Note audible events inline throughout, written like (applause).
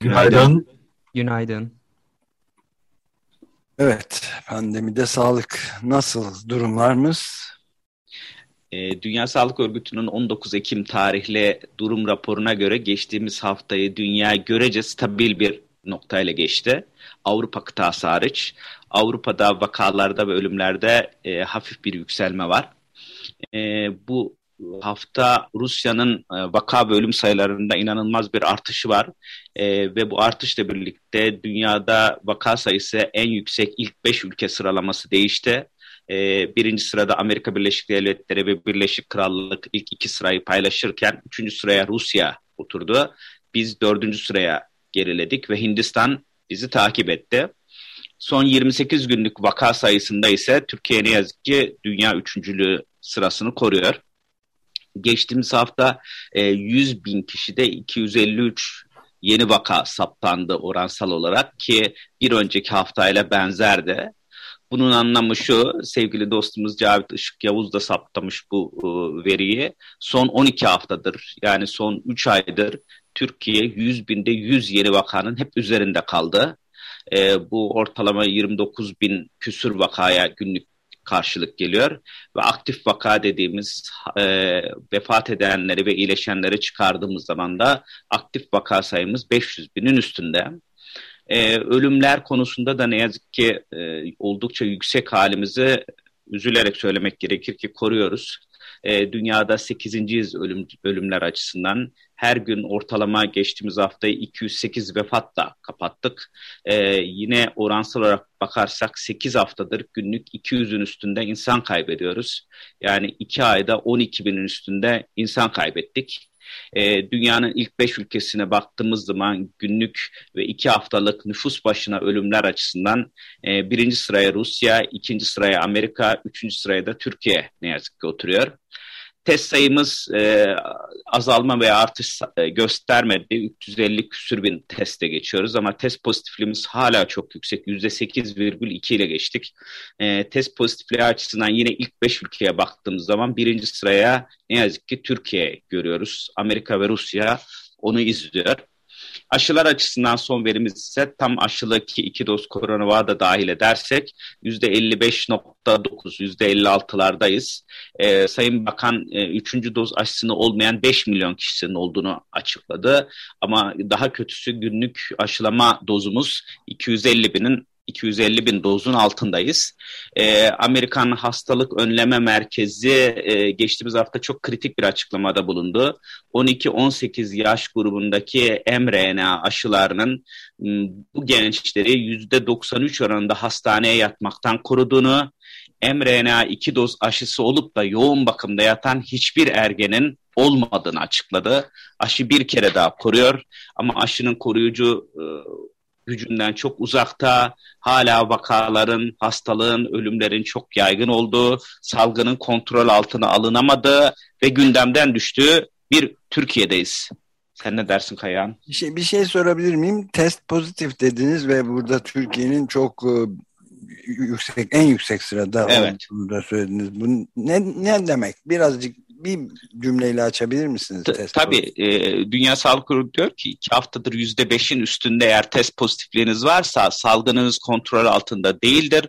Günaydın. Günaydın. Evet, pandemide sağlık nasıl durumlarımız? E, Dünya Sağlık Örgütü'nün 19 Ekim tarihli durum raporuna göre geçtiğimiz haftayı dünya görece stabil bir noktayla geçti. Avrupa kıtası hariç. Avrupa'da vakalarda ve ölümlerde e, hafif bir yükselme var. E, bu hafta Rusya'nın e, vaka ve ölüm sayılarında inanılmaz bir artışı var. E, ve bu artışla birlikte dünyada vaka sayısı en yüksek ilk 5 ülke sıralaması değişti. E, birinci sırada Amerika Birleşik Devletleri ve Birleşik Krallık ilk iki sırayı paylaşırken üçüncü sıraya Rusya oturdu. Biz dördüncü sıraya geriledik ve Hindistan bizi takip etti. Son 28 günlük vaka sayısında ise Türkiye ne yazık ki dünya üçüncülüğü sırasını koruyor. Geçtiğimiz hafta e, 100 bin kişide 253 yeni vaka saptandı oransal olarak ki bir önceki haftayla benzerdi. Bunun anlamı şu, sevgili dostumuz Cavit Işık Yavuz da saptamış bu e, veriyi. Son 12 haftadır yani son 3 aydır Türkiye 100 binde 100 yeni vakanın hep üzerinde kaldı. E, bu ortalama 29 bin küsür vakaya günlük karşılık geliyor ve aktif vaka dediğimiz e, vefat edenleri ve iyileşenleri çıkardığımız zaman da aktif vaka sayımız 500 binin üstünde. E, ölümler konusunda da ne yazık ki e, oldukça yüksek halimizi üzülerek söylemek gerekir ki koruyoruz. E, dünyada 8. ölüm, ölümler açısından her gün ortalama geçtiğimiz haftayı 208 vefatla kapattık. E, yine oransal olarak bakarsak 8 haftadır günlük 200'ün üstünde insan kaybediyoruz. Yani 2 ayda 12 binin üstünde insan kaybettik. E, dünyanın ilk 5 ülkesine baktığımız zaman günlük ve 2 haftalık nüfus başına ölümler açısından e, birinci sıraya Rusya, ikinci sıraya Amerika, üçüncü sıraya da Türkiye ne yazık ki oturuyor. Test sayımız e, azalma veya artış e, göstermedi. 350 küsür bin teste geçiyoruz ama test pozitifliğimiz hala çok yüksek. %8,2 ile geçtik. E, test pozitifliği açısından yine ilk 5 ülkeye baktığımız zaman birinci sıraya ne yazık ki Türkiye görüyoruz. Amerika ve Rusya onu izliyor. Aşılar açısından son verimiz ise tam aşılı ki iki doz koronava da dahil edersek %55.9, %56'lardayız. Ee, Sayın Bakan e, üçüncü doz aşısını olmayan 5 milyon kişinin olduğunu açıkladı. Ama daha kötüsü günlük aşılama dozumuz 250 binin 250 bin dozun altındayız. E, Amerikan Hastalık Önleme Merkezi e, geçtiğimiz hafta çok kritik bir açıklamada bulundu. 12-18 yaş grubundaki mRNA aşılarının bu gençleri %93 oranında hastaneye yatmaktan koruduğunu, mRNA 2 doz aşısı olup da yoğun bakımda yatan hiçbir ergenin olmadığını açıkladı. Aşı bir kere daha koruyor ama aşının koruyucu e, gücünden çok uzakta, hala vakaların, hastalığın, ölümlerin çok yaygın olduğu, salgının kontrol altına alınamadığı ve gündemden düştüğü bir Türkiye'deyiz. Sen ne dersin Kayahan? Bir şey, bir şey sorabilir miyim? Test pozitif dediniz ve burada Türkiye'nin çok e, yüksek en yüksek sırada evet. olduğunu da söylediniz. Bu ne, ne demek? Birazcık bir cümleyle açabilir misiniz? T test tabii. E, Dünya Sağlık Örgütü diyor ki iki haftadır yüzde beşin üstünde eğer test pozitifliğiniz varsa salgınınız kontrol altında değildir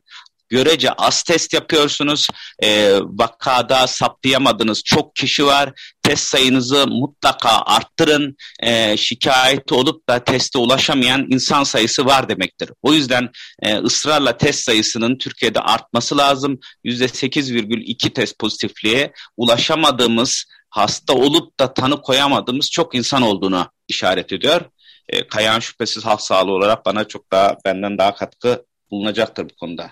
görece az test yapıyorsunuz. E, vakada saptayamadığınız çok kişi var. Test sayınızı mutlaka arttırın. E, şikayeti olup da teste ulaşamayan insan sayısı var demektir. O yüzden e, ısrarla test sayısının Türkiye'de artması lazım. %8,2 test pozitifliğe ulaşamadığımız hasta olup da tanı koyamadığımız çok insan olduğunu işaret ediyor. E, Kayan şüphesiz halk sağlığı olarak bana çok daha benden daha katkı bulunacaktır bu konuda.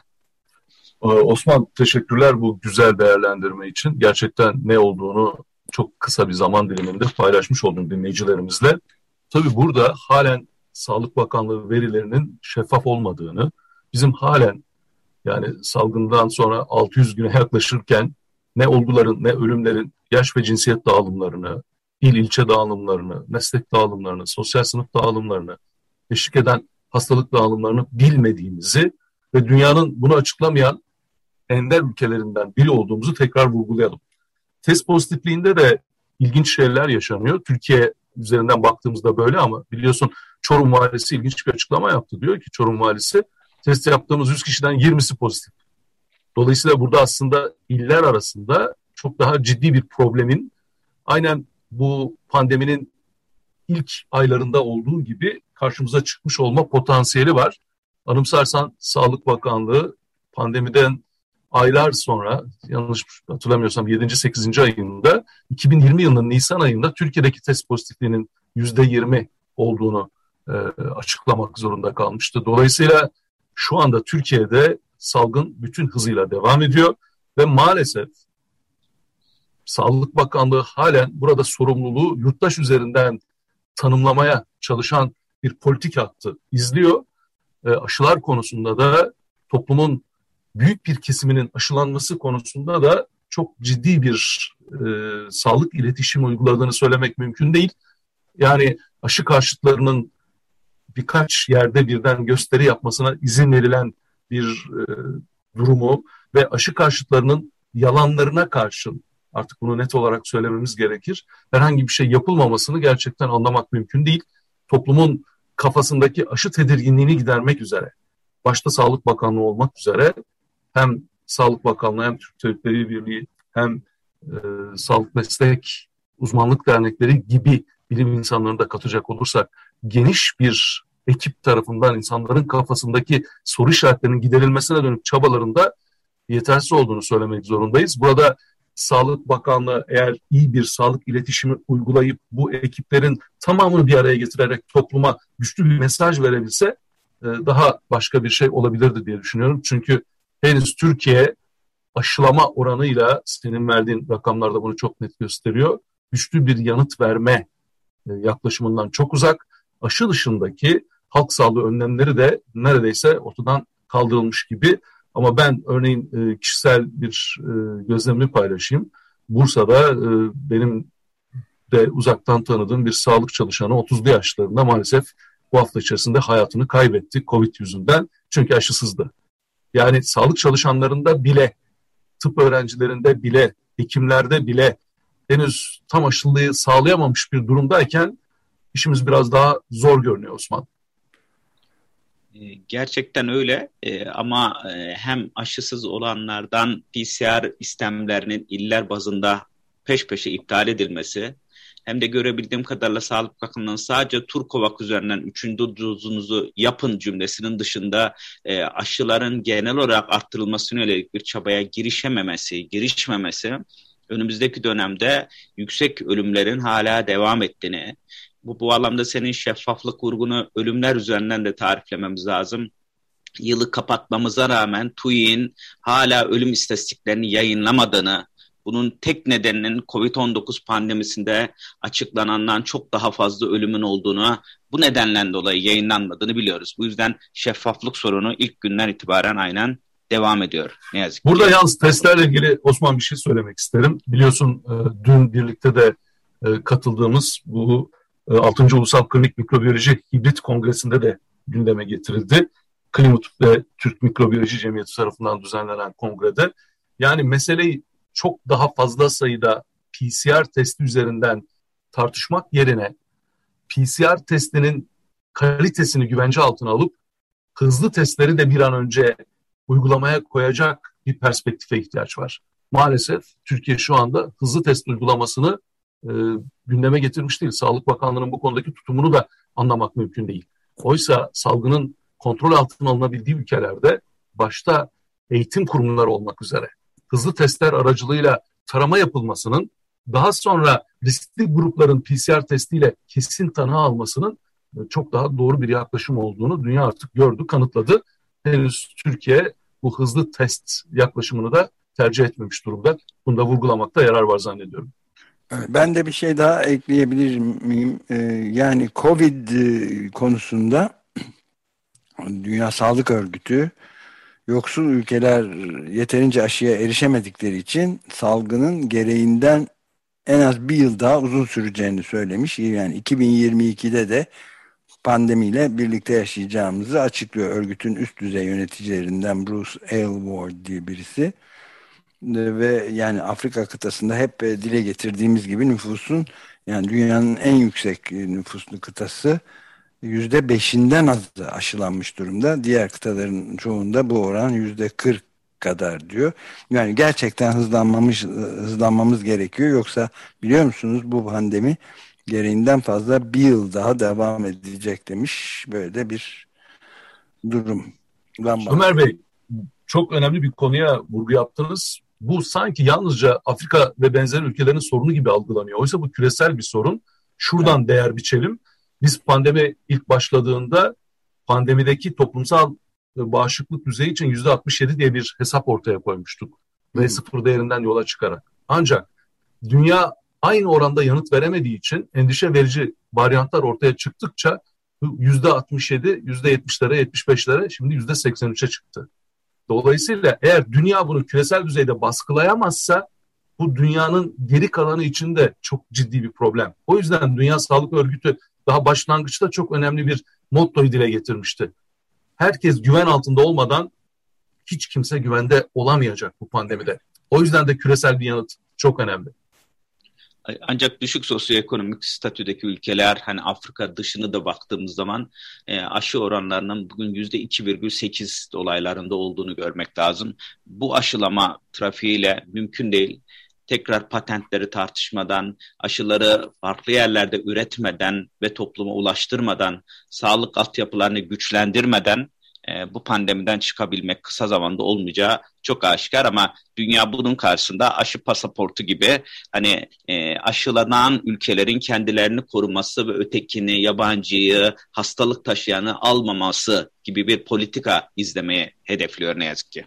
Ee, Osman teşekkürler bu güzel değerlendirme için. Gerçekten ne olduğunu çok kısa bir zaman diliminde paylaşmış oldum dinleyicilerimizle. Tabii burada halen Sağlık Bakanlığı verilerinin şeffaf olmadığını, bizim halen yani salgından sonra 600 güne yaklaşırken ne olguların ne ölümlerin yaş ve cinsiyet dağılımlarını, il ilçe dağılımlarını, meslek dağılımlarını, sosyal sınıf dağılımlarını, eşlik eden hastalık dağılımlarını bilmediğimizi ve dünyanın bunu açıklamayan ender ülkelerinden biri olduğumuzu tekrar vurgulayalım. Test pozitifliğinde de ilginç şeyler yaşanıyor. Türkiye üzerinden baktığımızda böyle ama biliyorsun Çorum valisi ilginç bir açıklama yaptı. Diyor ki Çorum valisi test yaptığımız 100 kişiden 20'si pozitif. Dolayısıyla burada aslında iller arasında çok daha ciddi bir problemin aynen bu pandeminin ilk aylarında olduğu gibi karşımıza çıkmış olma potansiyeli var. Anımsarsan Sağlık Bakanlığı pandemiden aylar sonra yanlış hatırlamıyorsam 7. 8. ayında 2020 yılının Nisan ayında Türkiye'deki test pozitifliğinin %20 olduğunu e, açıklamak zorunda kalmıştı. Dolayısıyla şu anda Türkiye'de salgın bütün hızıyla devam ediyor ve maalesef Sağlık Bakanlığı halen burada sorumluluğu yurttaş üzerinden tanımlamaya çalışan bir politik hattı izliyor. E, aşılar konusunda da toplumun büyük bir kesiminin aşılanması konusunda da çok ciddi bir e, sağlık iletişim uyguladığını söylemek mümkün değil. Yani aşı karşıtlarının birkaç yerde birden gösteri yapmasına izin verilen bir e, durumu ve aşı karşıtlarının yalanlarına karşın artık bunu net olarak söylememiz gerekir. Herhangi bir şey yapılmamasını gerçekten anlamak mümkün değil. Toplumun kafasındaki aşı tedirginliğini gidermek üzere, başta Sağlık Bakanlığı olmak üzere hem Sağlık Bakanlığı hem Türk Tabipleri Birliği hem e, Sağlık Meslek Uzmanlık Dernekleri gibi bilim insanlarını da katacak olursak geniş bir ekip tarafından insanların kafasındaki soru işaretlerinin giderilmesine dönük çabalarında yetersiz olduğunu söylemek zorundayız. Burada Sağlık Bakanlığı eğer iyi bir sağlık iletişimi uygulayıp bu ekiplerin tamamını bir araya getirerek topluma güçlü bir mesaj verebilse e, daha başka bir şey olabilirdi diye düşünüyorum. Çünkü henüz Türkiye aşılama oranıyla senin verdiğin rakamlarda bunu çok net gösteriyor. Güçlü bir yanıt verme e, yaklaşımından çok uzak. Aşı dışındaki halk sağlığı önlemleri de neredeyse ortadan kaldırılmış gibi. Ama ben örneğin e, kişisel bir e, gözlemimi paylaşayım. Bursa'da benim de uzaktan tanıdığım bir sağlık çalışanı 30'lu yaşlarında maalesef bu hafta içerisinde hayatını kaybetti Covid yüzünden. Çünkü aşısızdı. Yani sağlık çalışanlarında bile, tıp öğrencilerinde bile, hekimlerde bile henüz tam aşılıyı sağlayamamış bir durumdayken işimiz biraz daha zor görünüyor Osman. Ee, gerçekten öyle ee, ama e, hem aşısız olanlardan PCR istemlerinin iller bazında peş peşe iptal edilmesi hem de görebildiğim kadarıyla Sağlık Bakanlığı'nın sadece Turkovak üzerinden üçüncü dozunuzu yapın cümlesinin dışında e, aşıların genel olarak arttırılmasına yönelik bir çabaya girişememesi, girişmemesi önümüzdeki dönemde yüksek ölümlerin hala devam ettiğini, bu, bu anlamda senin şeffaflık vurgunu ölümler üzerinden de tariflememiz lazım. Yılı kapatmamıza rağmen TÜİ'nin hala ölüm istatistiklerini yayınlamadığını, bunun tek nedeninin COVID-19 pandemisinde açıklanandan çok daha fazla ölümün olduğunu, bu nedenden dolayı yayınlanmadığını biliyoruz. Bu yüzden şeffaflık sorunu ilk günden itibaren aynen devam ediyor. Ne yazık ki. Burada yalnız testlerle ilgili Osman bir şey söylemek isterim. Biliyorsun e, dün birlikte de e, katıldığımız bu 6. E, Ulusal Klinik Mikrobiyoloji Hibrit Kongresi'nde de gündeme getirildi. Klimut ve Türk Mikrobiyoloji Cemiyeti tarafından düzenlenen kongrede. Yani meseleyi çok daha fazla sayıda PCR testi üzerinden tartışmak yerine PCR testinin kalitesini güvence altına alıp hızlı testleri de bir an önce uygulamaya koyacak bir perspektife ihtiyaç var. Maalesef Türkiye şu anda hızlı test uygulamasını e, gündeme getirmiş değil. Sağlık Bakanlığı'nın bu konudaki tutumunu da anlamak mümkün değil. Oysa salgının kontrol altına alınabildiği ülkelerde başta eğitim kurumları olmak üzere hızlı testler aracılığıyla tarama yapılmasının daha sonra riskli grupların PCR testiyle kesin tanı almasının e, çok daha doğru bir yaklaşım olduğunu dünya artık gördü, kanıtladı. Henüz Türkiye bu hızlı test yaklaşımını da tercih etmemiş durumda. Bunu da vurgulamakta yarar var zannediyorum. Ben de bir şey daha ekleyebilir miyim? Ee, yani Covid e, konusunda (clears throat) Dünya Sağlık Örgütü yoksul ülkeler yeterince aşıya erişemedikleri için salgının gereğinden en az bir yıl daha uzun süreceğini söylemiş. Yani 2022'de de pandemiyle birlikte yaşayacağımızı açıklıyor. Örgütün üst düzey yöneticilerinden Bruce Aylward diye birisi. Ve yani Afrika kıtasında hep dile getirdiğimiz gibi nüfusun yani dünyanın en yüksek nüfuslu kıtası yüzde beşinden az aşılanmış durumda. Diğer kıtaların çoğunda bu oran yüzde kırk kadar diyor. Yani gerçekten hızlanmamız hızlanmamız gerekiyor. Yoksa biliyor musunuz bu pandemi gereğinden fazla bir yıl daha devam edecek demiş. Böyle de bir durum. Ömer Bey çok önemli bir konuya vurgu yaptınız. Bu sanki yalnızca Afrika ve benzer ülkelerin sorunu gibi algılanıyor. Oysa bu küresel bir sorun. Şuradan evet. değer biçelim. Biz pandemi ilk başladığında pandemideki toplumsal bağışıklık düzeyi için yüzde 67 diye bir hesap ortaya koymuştuk. Ve sıfır değerinden yola çıkarak. Ancak dünya aynı oranda yanıt veremediği için endişe verici varyantlar ortaya çıktıkça yüzde 67, yüzde 70'lere, 75'lere şimdi yüzde 83'e çıktı. Dolayısıyla eğer dünya bunu küresel düzeyde baskılayamazsa bu dünyanın geri kalanı için de çok ciddi bir problem. O yüzden Dünya Sağlık Örgütü daha başlangıçta çok önemli bir mottoyu dile getirmişti. Herkes güven altında olmadan hiç kimse güvende olamayacak bu pandemide. O yüzden de küresel bir yanıt çok önemli. Ancak düşük sosyoekonomik statüdeki ülkeler hani Afrika dışını da baktığımız zaman e, aşı oranlarının bugün yüzde 2,8 dolaylarında olduğunu görmek lazım. Bu aşılama trafiğiyle mümkün değil tekrar patentleri tartışmadan, aşıları farklı yerlerde üretmeden ve topluma ulaştırmadan, sağlık altyapılarını güçlendirmeden e, bu pandemiden çıkabilmek kısa zamanda olmayacağı çok aşikar ama dünya bunun karşısında aşı pasaportu gibi hani e, aşılanan ülkelerin kendilerini koruması ve ötekini, yabancıyı, hastalık taşıyanı almaması gibi bir politika izlemeye hedefliyor ne yazık ki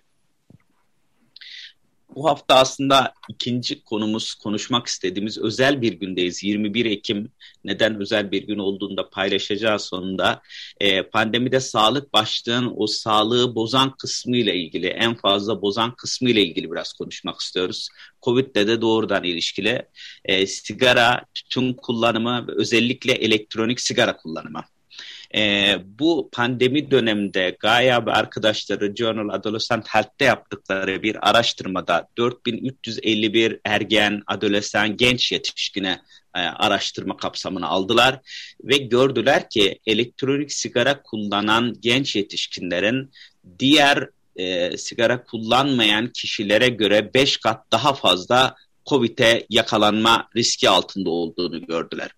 bu hafta aslında ikinci konumuz konuşmak istediğimiz özel bir gündeyiz. 21 Ekim neden özel bir gün olduğunu paylaşacağız sonunda. E, pandemide sağlık başlığın o sağlığı bozan kısmı ile ilgili, en fazla bozan kısmı ile ilgili biraz konuşmak istiyoruz. Covid'le de doğrudan ilişkili. E, sigara, tütün kullanımı ve özellikle elektronik sigara kullanımı. E, bu pandemi döneminde Gaia ve arkadaşları Journal Adolescent Health'te yaptıkları bir araştırmada 4351 ergen, adolesan, genç yetişkine e, araştırma kapsamını aldılar ve gördüler ki elektronik sigara kullanan genç yetişkinlerin diğer e, sigara kullanmayan kişilere göre 5 kat daha fazla COVID'e yakalanma riski altında olduğunu gördüler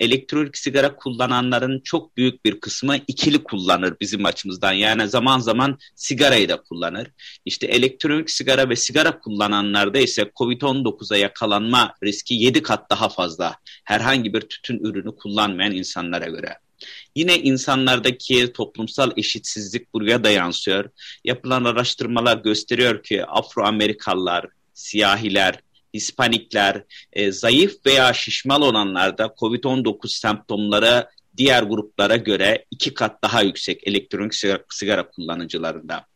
elektronik sigara kullananların çok büyük bir kısmı ikili kullanır bizim açımızdan. Yani zaman zaman sigarayı da kullanır. İşte elektronik sigara ve sigara kullananlarda ise COVID-19'a yakalanma riski 7 kat daha fazla. Herhangi bir tütün ürünü kullanmayan insanlara göre. Yine insanlardaki toplumsal eşitsizlik buraya da yansıyor. Yapılan araştırmalar gösteriyor ki Afro-Amerikalılar, siyahiler, Hispanikler, e, zayıf veya şişmal olanlarda COVID-19 semptomları diğer gruplara göre iki kat daha yüksek elektronik sigara, sigara kullanıcılarında.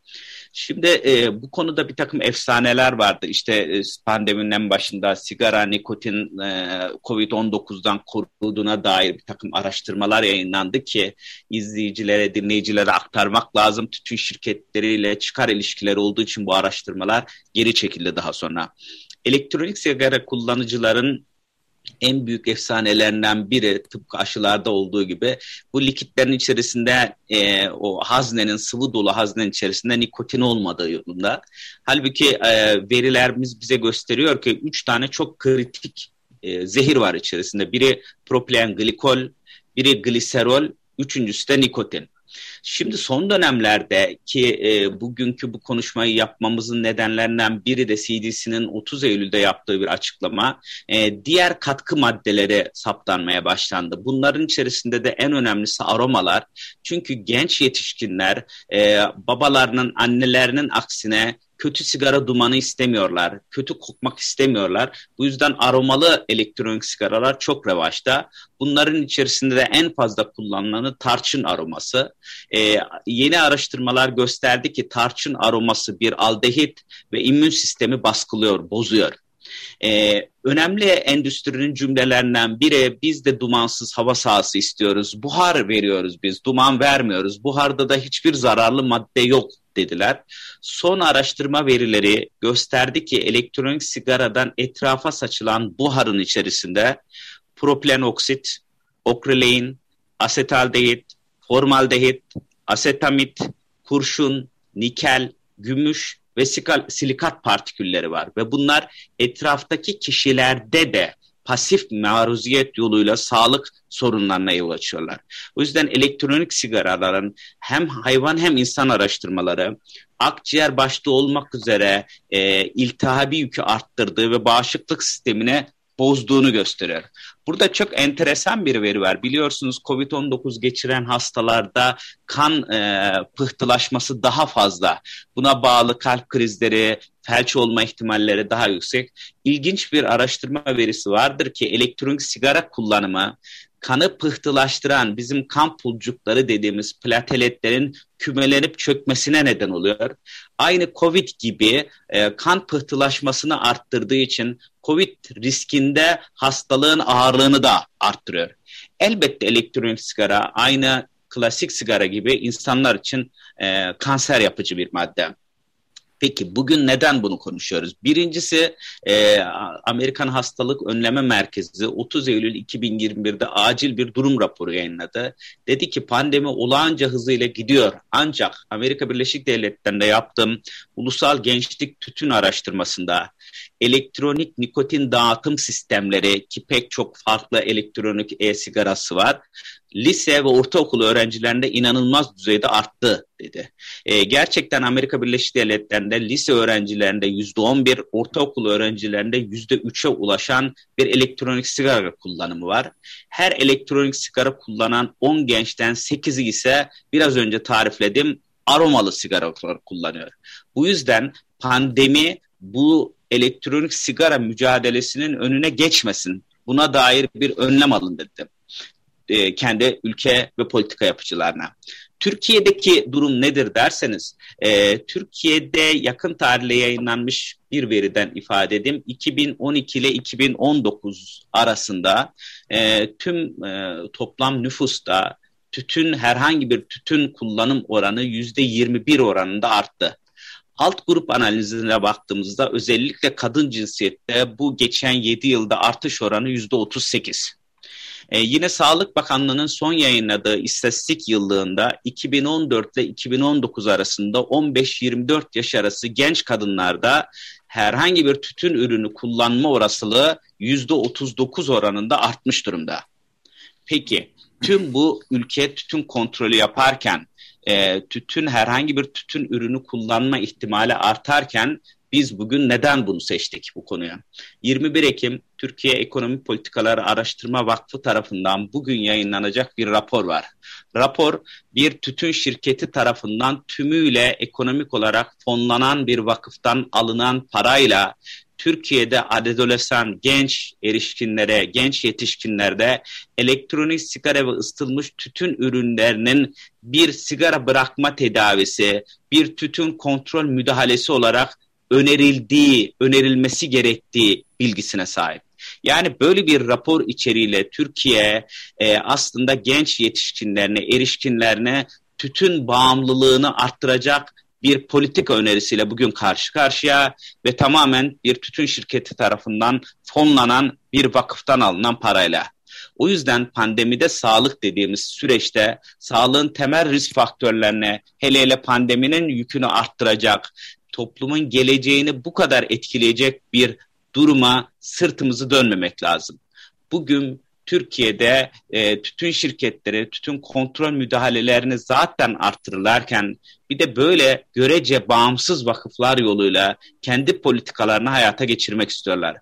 Şimdi e, bu konuda bir takım efsaneler vardı. İşte e, pandeminin en başında sigara, nikotin e, COVID-19'dan koruduğuna dair bir takım araştırmalar yayınlandı ki izleyicilere, dinleyicilere aktarmak lazım. Tütün şirketleriyle çıkar ilişkileri olduğu için bu araştırmalar geri çekildi daha sonra elektronik sigara kullanıcıların en büyük efsanelerinden biri tıpkı aşılarda olduğu gibi bu likitlerin içerisinde e, o haznenin sıvı dolu haznenin içerisinde nikotin olmadığı yolunda. Halbuki e, verilerimiz bize gösteriyor ki üç tane çok kritik e, zehir var içerisinde. Biri propilen glikol, biri gliserol, üçüncüsü de nikotin. Şimdi son dönemlerde ki e, bugünkü bu konuşmayı yapmamızın nedenlerinden biri de CDC'nin 30 Eylül'de yaptığı bir açıklama. E, diğer katkı maddeleri saptanmaya başlandı. Bunların içerisinde de en önemlisi aromalar. Çünkü genç yetişkinler e, babalarının, annelerinin aksine kötü sigara dumanı istemiyorlar, kötü kokmak istemiyorlar. Bu yüzden aromalı elektronik sigaralar çok revaçta. Bunların içerisinde de en fazla kullanılanı tarçın aroması. Ee, yeni araştırmalar gösterdi ki tarçın aroması bir aldehit ve immün sistemi baskılıyor, bozuyor. Ee, önemli endüstrinin cümlelerinden biri biz de dumansız hava sahası istiyoruz. Buhar veriyoruz biz, duman vermiyoruz. Buharda da hiçbir zararlı madde yok dediler. Son araştırma verileri gösterdi ki elektronik sigaradan etrafa saçılan buharın içerisinde propilen oksit, okrilein, asetaldehit, formaldehit, asetamit, kurşun, nikel, gümüş ve silikat partikülleri var ve bunlar etraftaki kişilerde de pasif maruziyet yoluyla sağlık sorunlarına yol açıyorlar. O yüzden elektronik sigaraların hem hayvan hem insan araştırmaları akciğer başta olmak üzere e, iltihabi yükü arttırdığı ve bağışıklık sistemine bozduğunu gösteriyor. Burada çok enteresan bir veri var. Biliyorsunuz COVID-19 geçiren hastalarda kan e, pıhtılaşması daha fazla. Buna bağlı kalp krizleri, felç olma ihtimalleri daha yüksek. İlginç bir araştırma verisi vardır ki elektronik sigara kullanımı kanı pıhtılaştıran bizim kan pulcukları dediğimiz plateletlerin kümelenip çökmesine neden oluyor. Aynı COVID gibi e, kan pıhtılaşmasını arttırdığı için COVID riskinde hastalığın ağırlığını da arttırıyor. Elbette elektronik sigara aynı klasik sigara gibi insanlar için e, kanser yapıcı bir madde. Peki bugün neden bunu konuşuyoruz? Birincisi e, Amerikan Hastalık Önleme Merkezi 30 Eylül 2021'de acil bir durum raporu yayınladı. Dedi ki pandemi olağanca hızıyla gidiyor ancak Amerika Birleşik Devletleri'nde yaptığım ulusal gençlik tütün araştırmasında elektronik nikotin dağıtım sistemleri ki pek çok farklı elektronik e-sigarası var lise ve ortaokul öğrencilerinde inanılmaz düzeyde arttı dedi. E, gerçekten Amerika Birleşik Devletleri'nde lise öğrencilerinde yüzde on bir, ortaokul öğrencilerinde yüzde üçe ulaşan bir elektronik sigara kullanımı var. Her elektronik sigara kullanan 10 gençten 8'i ise biraz önce tarifledim aromalı sigara kullanıyor. Bu yüzden pandemi bu elektronik sigara mücadelesinin önüne geçmesin. Buna dair bir önlem alın dedim e, kendi ülke ve politika yapıcılarına. Türkiye'deki durum nedir derseniz, e, Türkiye'de yakın tarihle yayınlanmış bir veriden ifade edeyim. 2012 ile 2019 arasında e, tüm e, toplam nüfusta tütün herhangi bir tütün kullanım oranı yüzde 21 oranında arttı. Alt grup analizine baktığımızda özellikle kadın cinsiyette bu geçen 7 yılda artış oranı yüzde 38. E, yine Sağlık Bakanlığı'nın son yayınladığı istatistik yıllığında 2014 ile 2019 arasında 15-24 yaş arası genç kadınlarda herhangi bir tütün ürünü kullanma olasılığı %39 oranında artmış durumda. Peki tüm bu ülke tütün kontrolü yaparken e, tütün herhangi bir tütün ürünü kullanma ihtimali artarken biz bugün neden bunu seçtik bu konuya? 21 Ekim Türkiye Ekonomi Politikaları Araştırma Vakfı tarafından bugün yayınlanacak bir rapor var. Rapor bir tütün şirketi tarafından tümüyle ekonomik olarak fonlanan bir vakıftan alınan parayla Türkiye'de adolesan genç erişkinlere, genç yetişkinlerde elektronik sigara ve ısıtılmış tütün ürünlerinin bir sigara bırakma tedavisi, bir tütün kontrol müdahalesi olarak önerildiği, önerilmesi gerektiği bilgisine sahip. Yani böyle bir rapor içeriğiyle Türkiye e, aslında genç yetişkinlerine, erişkinlerine tütün bağımlılığını arttıracak bir politika önerisiyle bugün karşı karşıya ve tamamen bir tütün şirketi tarafından fonlanan bir vakıftan alınan parayla. O yüzden pandemide sağlık dediğimiz süreçte sağlığın temel risk faktörlerine hele hele pandeminin yükünü arttıracak, toplumun geleceğini bu kadar etkileyecek bir duruma sırtımızı dönmemek lazım. Bugün Türkiye'de e, tütün şirketleri, tütün kontrol müdahalelerini zaten arttırırlarken bir de böyle görece bağımsız vakıflar yoluyla kendi politikalarını hayata geçirmek istiyorlar.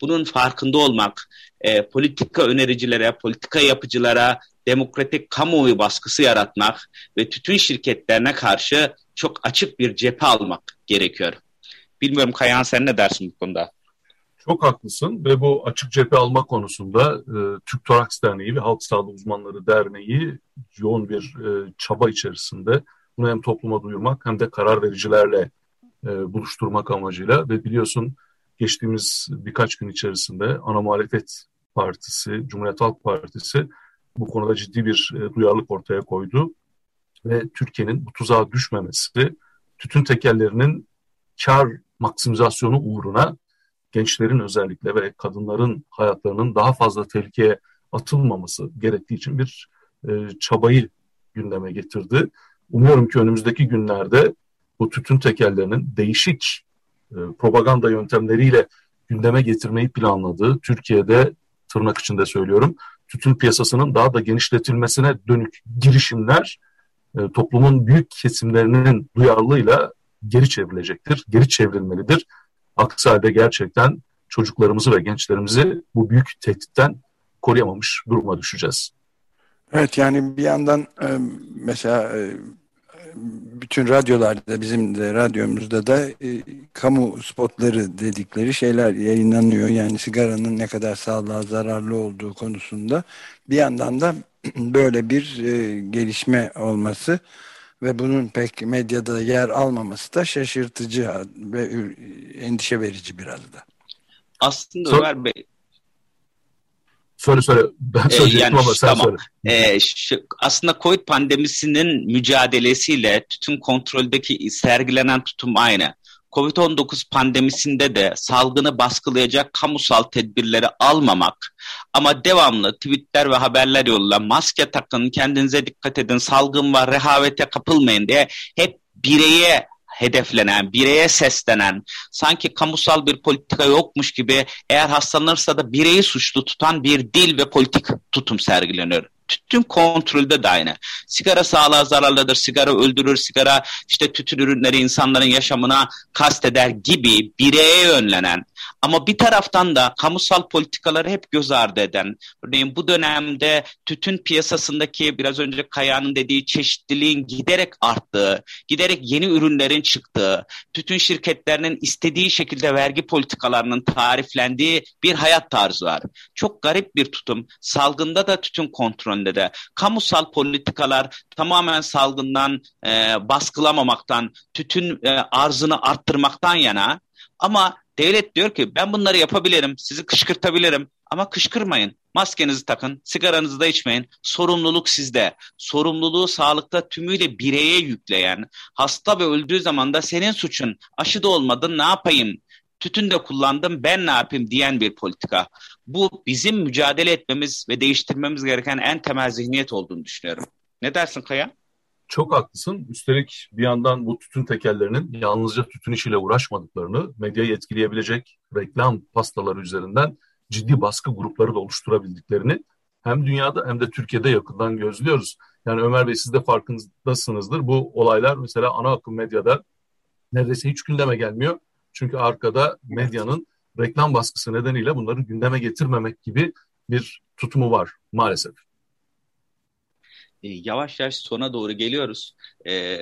Bunun farkında olmak, e, politika önericilere, politika yapıcılara demokratik kamuoyu baskısı yaratmak ve tütün şirketlerine karşı çok açık bir cephe almak gerekiyor. Bilmiyorum Kayan sen ne dersin bu konuda? Çok haklısın ve bu açık cephe alma konusunda e, Türk Toraks Derneği ve Halk Sağlığı Uzmanları Derneği yoğun bir e, çaba içerisinde bunu hem topluma duyurmak hem de karar vericilerle e, buluşturmak amacıyla ve biliyorsun geçtiğimiz birkaç gün içerisinde ana muhalefet partisi, Cumhuriyet Halk Partisi bu konuda ciddi bir e, duyarlılık ortaya koydu ve Türkiye'nin bu tuzağa düşmemesi, tütün tekellerinin kar maksimizasyonu uğruna gençlerin özellikle ve kadınların hayatlarının daha fazla tehlikeye atılmaması gerektiği için bir e, çabayı gündeme getirdi. Umuyorum ki önümüzdeki günlerde bu tütün tekellerinin değişik e, propaganda yöntemleriyle gündeme getirmeyi planladığı, Türkiye'de tırnak içinde söylüyorum, tütün piyasasının daha da genişletilmesine dönük girişimler e, toplumun büyük kesimlerinin duyarlılığıyla geri çevrilecektir, geri çevrilmelidir. Aksi halde gerçekten çocuklarımızı ve gençlerimizi bu büyük tehditten koruyamamış duruma düşeceğiz. Evet yani bir yandan e, mesela e, bütün radyolarda bizim de radyomuzda da e, kamu spotları dedikleri şeyler yayınlanıyor. Yani sigaranın ne kadar sağlığa zararlı olduğu konusunda bir yandan da (clears throat) böyle bir gelişme olması ve bunun pek medyada yer almaması da şaşırtıcı ve endişe verici biraz da. Aslında so Ömer Bey Söyle söyle. Ben ee, yani, ama sen tamam. söyle. Ee, şu, aslında COVID pandemisinin mücadelesiyle tütün kontroldeki sergilenen tutum aynı. Covid-19 pandemisinde de salgını baskılayacak kamusal tedbirleri almamak ama devamlı tweetler ve haberler yoluyla maske takın, kendinize dikkat edin, salgın var, rehavete kapılmayın diye hep bireye hedeflenen, bireye seslenen, sanki kamusal bir politika yokmuş gibi eğer hastalanırsa da bireyi suçlu tutan bir dil ve politik tutum sergileniyor tütün kontrolde de aynı. Sigara sağlığa zararlıdır, sigara öldürür, sigara işte tütün ürünleri insanların yaşamına kasteder gibi bireye yönlenen ama bir taraftan da kamusal politikaları hep göz ardı eden, örneğin bu dönemde tütün piyasasındaki biraz önce Kaya'nın dediği çeşitliliğin giderek arttığı, giderek yeni ürünlerin çıktığı, tütün şirketlerinin istediği şekilde vergi politikalarının tariflendiği bir hayat tarzı var. Çok garip bir tutum. Salgında da tütün kontrolünde de. Kamusal politikalar tamamen salgından e, baskılamamaktan, tütün e, arzını arttırmaktan yana ama Devlet diyor ki ben bunları yapabilirim, sizi kışkırtabilirim ama kışkırmayın. Maskenizi takın, sigaranızı da içmeyin. Sorumluluk sizde. Sorumluluğu sağlıkta tümüyle bireye yükleyen, hasta ve öldüğü zaman da senin suçun. Aşı da olmadın ne yapayım? Tütün de kullandım ben ne yapayım diyen bir politika. Bu bizim mücadele etmemiz ve değiştirmemiz gereken en temel zihniyet olduğunu düşünüyorum. Ne dersin Kaya? Çok haklısın. Üstelik bir yandan bu tütün tekellerinin yalnızca tütün işiyle uğraşmadıklarını, medyayı etkileyebilecek reklam pastaları üzerinden ciddi baskı grupları da oluşturabildiklerini hem dünyada hem de Türkiye'de yakından gözlüyoruz. Yani Ömer Bey siz de farkındasınızdır. Bu olaylar mesela ana akım medyada neredeyse hiç gündeme gelmiyor. Çünkü arkada medyanın reklam baskısı nedeniyle bunları gündeme getirmemek gibi bir tutumu var maalesef. E, yavaş yavaş sona doğru geliyoruz. E,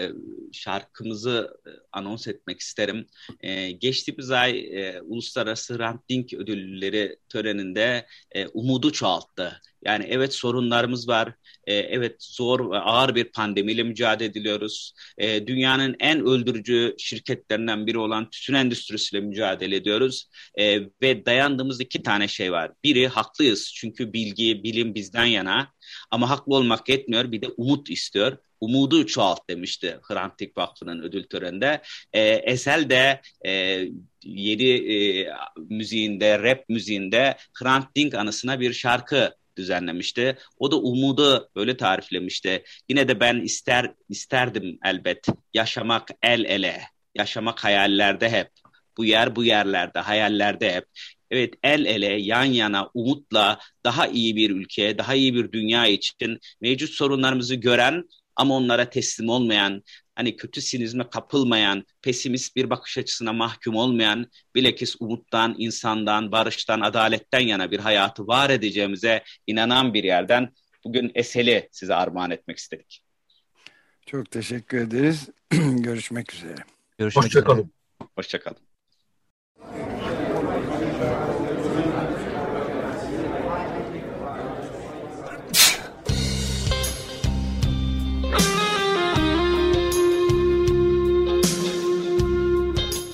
şarkımızı anons etmek isterim. E, geçtiğimiz ay e, Uluslararası Ranting Ödülleri töreninde e, umudu çoğalttı. Yani evet sorunlarımız var. E, evet zor ve ağır bir pandemiyle mücadele ediliyoruz. E, dünyanın en öldürücü şirketlerinden biri olan tütün endüstrisiyle mücadele ediyoruz. E, ve dayandığımız iki tane şey var. Biri haklıyız çünkü bilgi, bilim bizden yana. Ama haklı olmak yetmiyor bir de umut istiyor. Umudu çoğalt demişti Hrant Dink Vakfı'nın ödül töreninde. E, Esel de e, yeni e, müziğinde, rap müziğinde Hrant Dink anısına bir şarkı düzenlemişti. O da umudu böyle tariflemişti. Yine de ben ister isterdim elbet yaşamak el ele, yaşamak hayallerde hep. Bu yer bu yerlerde, hayallerde hep. Evet el ele, yan yana, umutla daha iyi bir ülke, daha iyi bir dünya için mevcut sorunlarımızı gören ama onlara teslim olmayan, hani kötü sinizme kapılmayan, pesimist bir bakış açısına mahkum olmayan, bilakis umuttan, insandan, barıştan, adaletten yana bir hayatı var edeceğimize inanan bir yerden bugün eseli size armağan etmek istedik. Çok teşekkür ederiz. (clears throat) Görüşmek üzere. Görüşmek Hoşçakalın. Hoşçakalın.